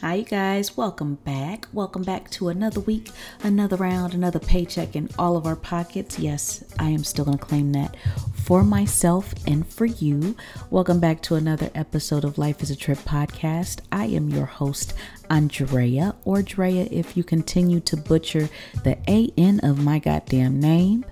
Hi, you guys. Welcome back. Welcome back to another week, another round, another paycheck in all of our pockets. Yes, I am still going to claim that for myself and for you. Welcome back to another episode of Life is a Trip podcast. I am your host, Andrea, or Drea, if you continue to butcher the AN of my goddamn name.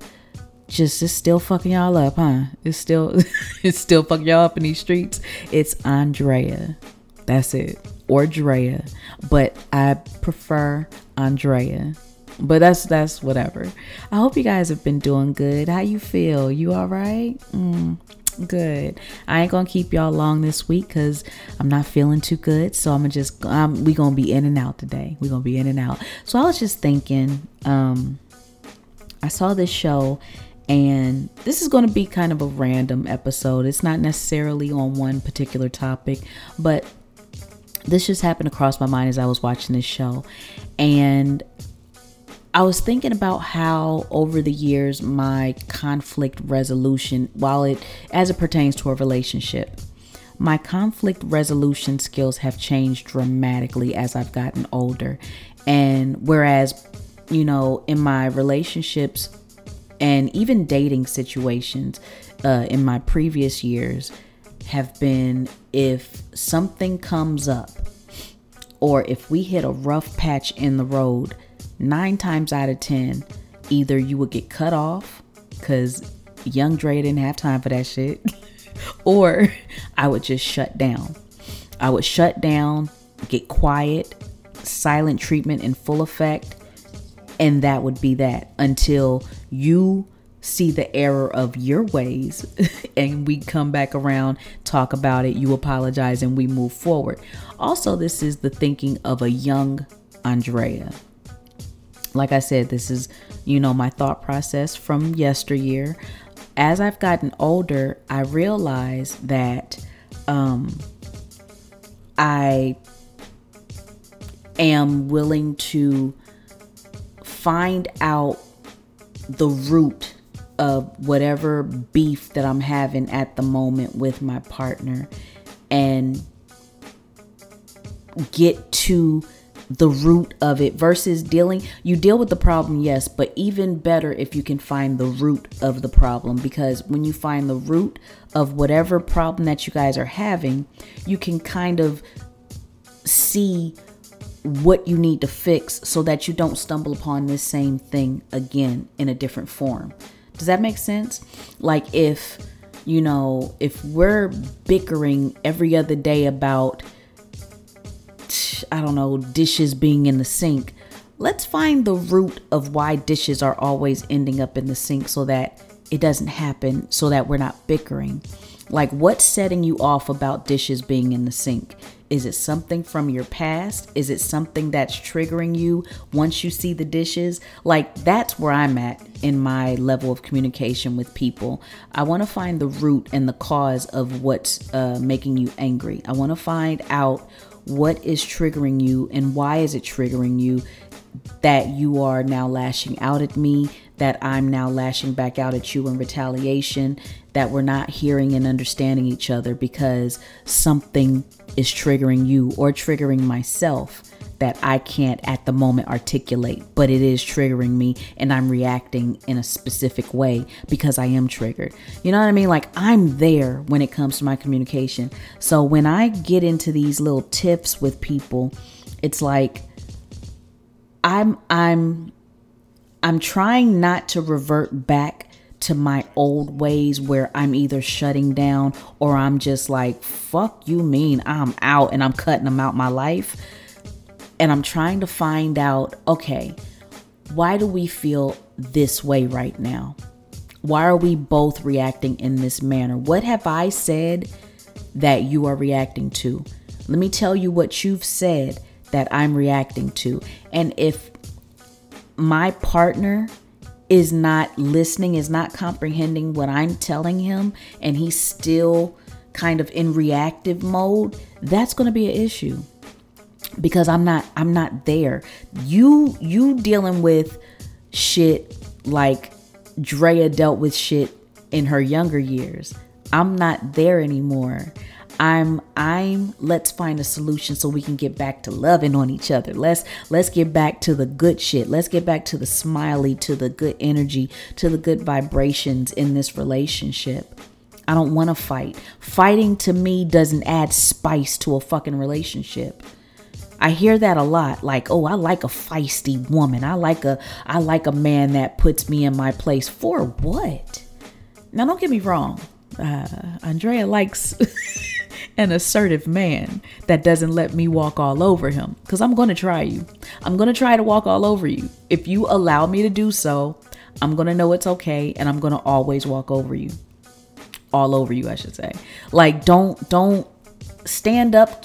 Just it's still fucking y'all up, huh? It's still it's still fucking y'all up in these streets. It's Andrea. That's it or Drea, but I prefer Andrea. But that's that's whatever. I hope you guys have been doing good. How you feel? You all right? Mm, good. I ain't gonna keep y'all long this week because I'm not feeling too good. So I'm gonna just um, we gonna be in and out today. We gonna be in and out. So I was just thinking. Um, I saw this show and this is going to be kind of a random episode. It's not necessarily on one particular topic, but this just happened to cross my mind as I was watching this show. And I was thinking about how over the years my conflict resolution, while it as it pertains to a relationship, my conflict resolution skills have changed dramatically as I've gotten older. And whereas, you know, in my relationships and even dating situations uh, in my previous years, have been if something comes up or if we hit a rough patch in the road, nine times out of 10, either you would get cut off because young Dre didn't have time for that shit, or I would just shut down. I would shut down, get quiet, silent treatment in full effect, and that would be that until you see the error of your ways and we come back around, talk about it, you apologize, and we move forward. Also, this is the thinking of a young Andrea. Like I said, this is, you know, my thought process from yesteryear. As I've gotten older, I realize that um, I am willing to find out the root of whatever beef that I'm having at the moment with my partner and get to the root of it versus dealing you deal with the problem yes but even better if you can find the root of the problem because when you find the root of whatever problem that you guys are having you can kind of see what you need to fix so that you don't stumble upon this same thing again in a different form does that make sense? Like if, you know, if we're bickering every other day about I don't know, dishes being in the sink, let's find the root of why dishes are always ending up in the sink so that it doesn't happen so that we're not bickering. Like, what's setting you off about dishes being in the sink? Is it something from your past? Is it something that's triggering you once you see the dishes? Like, that's where I'm at in my level of communication with people. I want to find the root and the cause of what's uh, making you angry. I want to find out what is triggering you and why is it triggering you that you are now lashing out at me, that I'm now lashing back out at you in retaliation, that we're not hearing and understanding each other because something is triggering you or triggering myself that I can't at the moment articulate, but it is triggering me and I'm reacting in a specific way because I am triggered. You know what I mean? Like I'm there when it comes to my communication. So when I get into these little tips with people, it's like I'm I'm I'm trying not to revert back to my old ways where I'm either shutting down or I'm just like, fuck you mean I'm out and I'm cutting them out my life. And I'm trying to find out, okay, why do we feel this way right now? Why are we both reacting in this manner? What have I said that you are reacting to? Let me tell you what you've said that I'm reacting to. And if my partner is not listening, is not comprehending what I'm telling him, and he's still kind of in reactive mode, that's going to be an issue because I'm not I'm not there. You you dealing with shit like Drea dealt with shit in her younger years. I'm not there anymore. I'm I'm let's find a solution so we can get back to loving on each other. Let's let's get back to the good shit. Let's get back to the smiley, to the good energy, to the good vibrations in this relationship. I don't want to fight. Fighting to me doesn't add spice to a fucking relationship. I hear that a lot like, "Oh, I like a feisty woman. I like a I like a man that puts me in my place." For what? Now don't get me wrong. Uh, Andrea likes an assertive man that doesn't let me walk all over him because I'm going to try you. I'm going to try to walk all over you. If you allow me to do so, I'm going to know it's okay and I'm going to always walk over you. All over you, I should say. Like don't don't stand up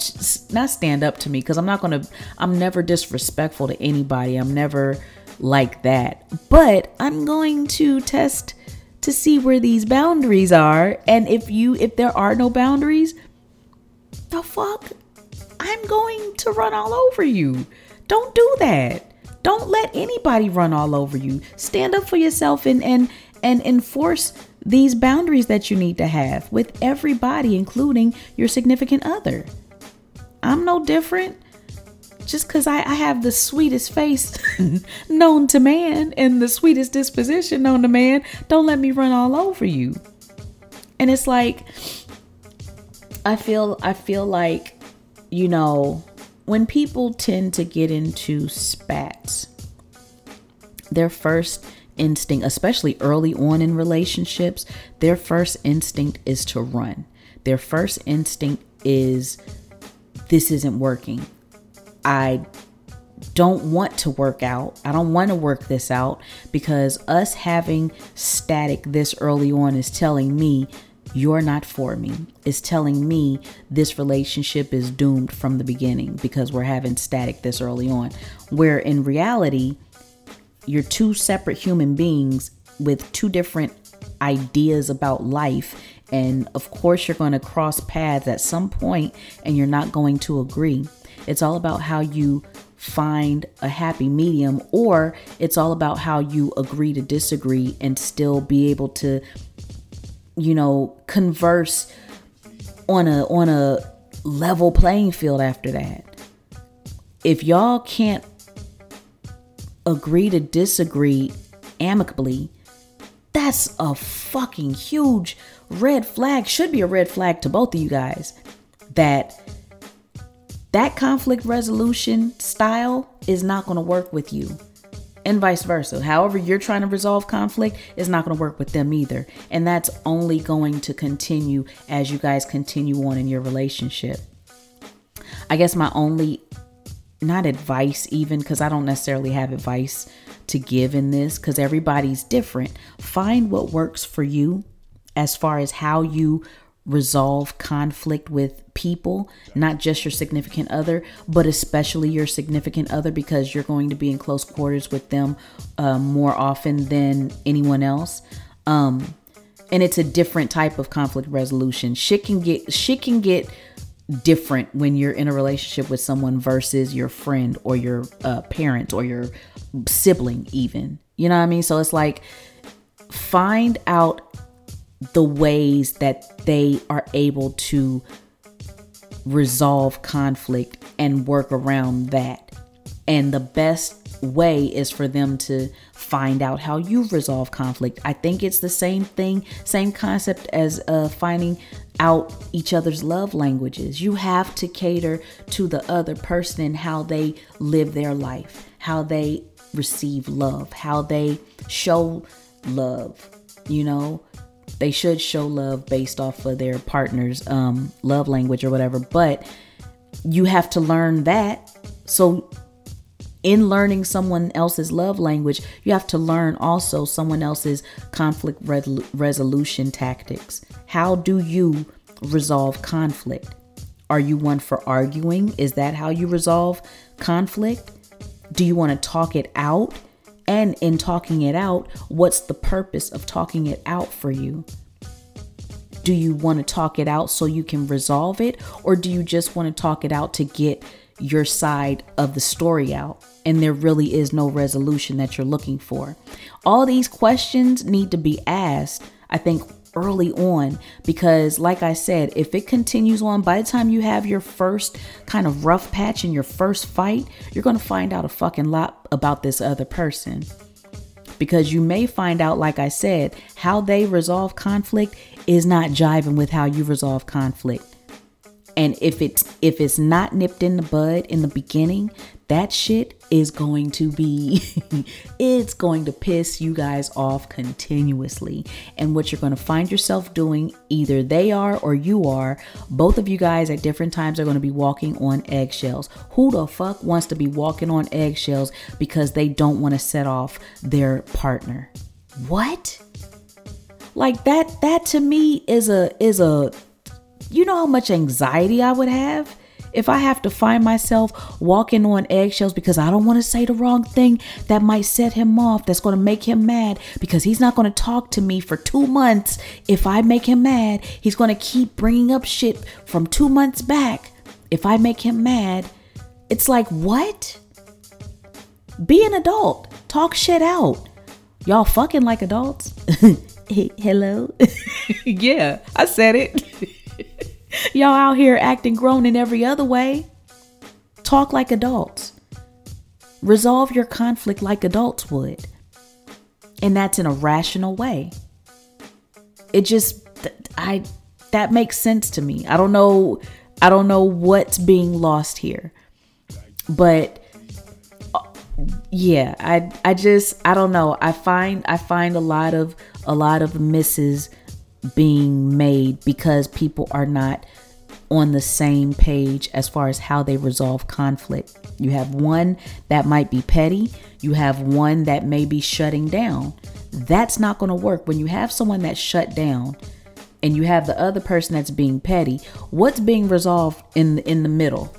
not stand up to me because I'm not going to I'm never disrespectful to anybody. I'm never like that. But I'm going to test to see where these boundaries are and if you if there are no boundaries, the fuck? I'm going to run all over you. Don't do that. Don't let anybody run all over you. Stand up for yourself and and and enforce these boundaries that you need to have with everybody, including your significant other. I'm no different. Just because I, I have the sweetest face known to man and the sweetest disposition known to man, don't let me run all over you. And it's like, I feel I feel like you know when people tend to get into spats their first instinct especially early on in relationships their first instinct is to run their first instinct is this isn't working i don't want to work out. I don't want to work this out because us having static this early on is telling me you're not for me is telling me this relationship is doomed from the beginning because we're having static this early on. Where in reality, you're two separate human beings with two different ideas about life. And of course, you're going to cross paths at some point and you're not going to agree. It's all about how you find a happy medium, or it's all about how you agree to disagree and still be able to you know, converse on a on a level playing field after that. If y'all can't agree to disagree amicably, that's a fucking huge red flag. Should be a red flag to both of you guys. That that conflict resolution style is not going to work with you and vice versa. However, you're trying to resolve conflict is not going to work with them either. And that's only going to continue as you guys continue on in your relationship. I guess my only, not advice even, because I don't necessarily have advice to give in this, because everybody's different. Find what works for you as far as how you resolve conflict with people, not just your significant other, but especially your significant other because you're going to be in close quarters with them uh, more often than anyone else. Um, and it's a different type of conflict resolution. Shit can get shit can get different when you're in a relationship with someone versus your friend or your uh, parent or your sibling, even. You know what I mean? So it's like find out the ways that they are able to resolve conflict and work around that. And the best way is for them to find out how you resolve conflict. I think it's the same thing, same concept as uh, finding out each other's love languages. You have to cater to the other person and how they live their life, how they receive love, how they show love. You know, they should show love based off of their partner's um, love language or whatever, but you have to learn that. So, in learning someone else's love language, you have to learn also someone else's conflict resolution tactics. How do you resolve conflict? Are you one for arguing? Is that how you resolve conflict? Do you want to talk it out? And in talking it out, what's the purpose of talking it out for you? Do you want to talk it out so you can resolve it? Or do you just want to talk it out to get your side of the story out? And there really is no resolution that you're looking for. All these questions need to be asked, I think, early on because like I said, if it continues on by the time you have your first kind of rough patch in your first fight, you're going to find out a fucking lot about this other person. Because you may find out like I said, how they resolve conflict is not jiving with how you resolve conflict. And if it's if it's not nipped in the bud in the beginning, that shit is going to be it's going to piss you guys off continuously. And what you're going to find yourself doing, either they are or you are, both of you guys at different times are going to be walking on eggshells. Who the fuck wants to be walking on eggshells because they don't want to set off their partner? What? Like that that to me is a is a you know how much anxiety I would have if I have to find myself walking on eggshells because I don't want to say the wrong thing that might set him off, that's going to make him mad because he's not going to talk to me for two months. If I make him mad, he's going to keep bringing up shit from two months back. If I make him mad, it's like, what? Be an adult. Talk shit out. Y'all fucking like adults. Hello? yeah, I said it. Y'all out here acting grown in every other way. Talk like adults. Resolve your conflict like adults would. And that's in a rational way. It just I that makes sense to me. I don't know I don't know what's being lost here. But uh, yeah, I I just I don't know. I find I find a lot of a lot of misses being made because people are not on the same page as far as how they resolve conflict. You have one that might be petty, you have one that may be shutting down. That's not going to work. When you have someone that's shut down and you have the other person that's being petty, what's being resolved in in the middle?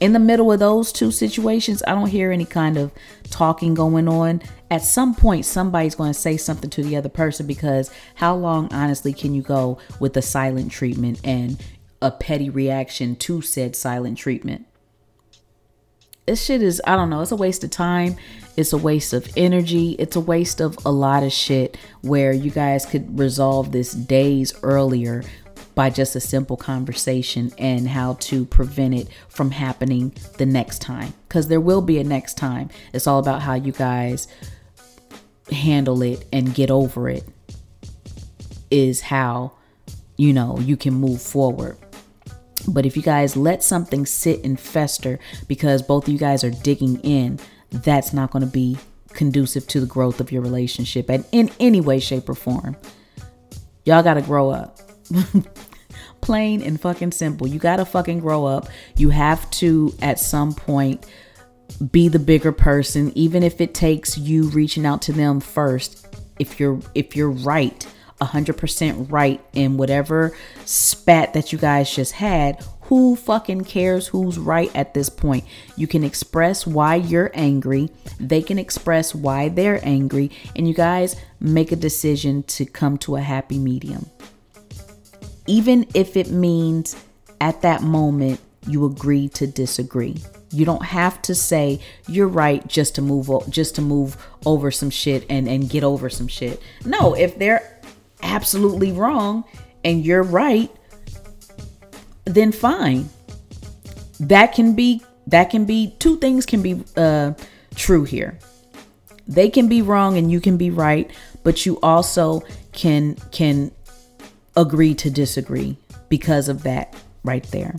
in the middle of those two situations, I don't hear any kind of talking going on. At some point, somebody's going to say something to the other person because how long, honestly, can you go with a silent treatment and a petty reaction to said silent treatment? This shit is, I don't know, it's a waste of time. It's a waste of energy. It's a waste of a lot of shit where you guys could resolve this days earlier by just a simple conversation and how to prevent it from happening the next time. Because there will be a next time. It's all about how you guys handle it and get over it, is how, you know, you can move forward. But if you guys let something sit and fester because both of you guys are digging in, that's not going to be conducive to the growth of your relationship and in any way, shape, or form. Y'all got to grow up. Plain and fucking simple. You gotta fucking grow up. You have to, at some point, be the bigger person, even if it takes you reaching out to them first. If you're if you're right, 100% right in whatever spat that you guys just had, who fucking cares who's right at this point? You can express why you're angry, they can express why they're angry, and you guys make a decision to come to a happy medium even if it means at that moment you agree to disagree. You don't have to say you're right just to move just to move over some shit and and get over some shit. No, if they're absolutely wrong and you're right, then fine. That can be that can be two things can be uh true here. They can be wrong and you can be right, but you also can can agree to disagree because of that right there.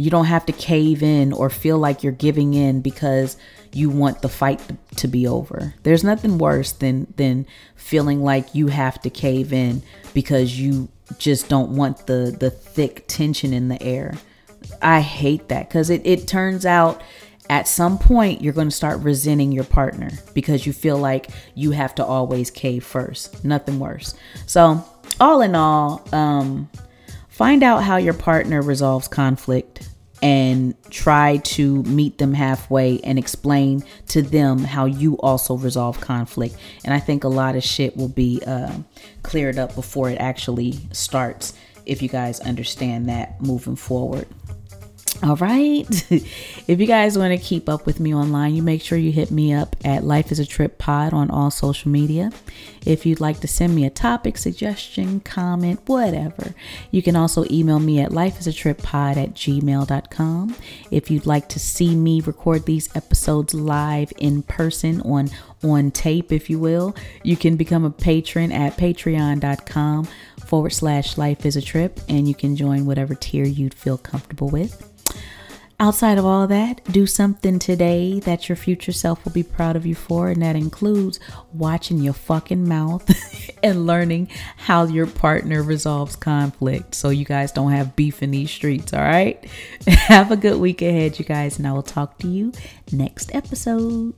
You don't have to cave in or feel like you're giving in because you want the fight to be over. There's nothing worse than than feeling like you have to cave in because you just don't want the the thick tension in the air. I hate that because it, it turns out at some point you're going to start resenting your partner because you feel like you have to always cave first. Nothing worse. So all in all, um, find out how your partner resolves conflict and try to meet them halfway and explain to them how you also resolve conflict. And I think a lot of shit will be uh, cleared up before it actually starts if you guys understand that moving forward. All right. if you guys want to keep up with me online, you make sure you hit me up at Life is a Trip Pod on all social media. If you'd like to send me a topic, suggestion, comment, whatever, you can also email me at lifeisatrippod at gmail.com. If you'd like to see me record these episodes live in person on on tape, if you will, you can become a patron at patreon.com forward slash life is a trip and you can join whatever tier you'd feel comfortable with. Outside of all that, do something today that your future self will be proud of you for, and that includes watching your fucking mouth and learning how your partner resolves conflict so you guys don't have beef in these streets, all right? have a good week ahead, you guys, and I will talk to you next episode.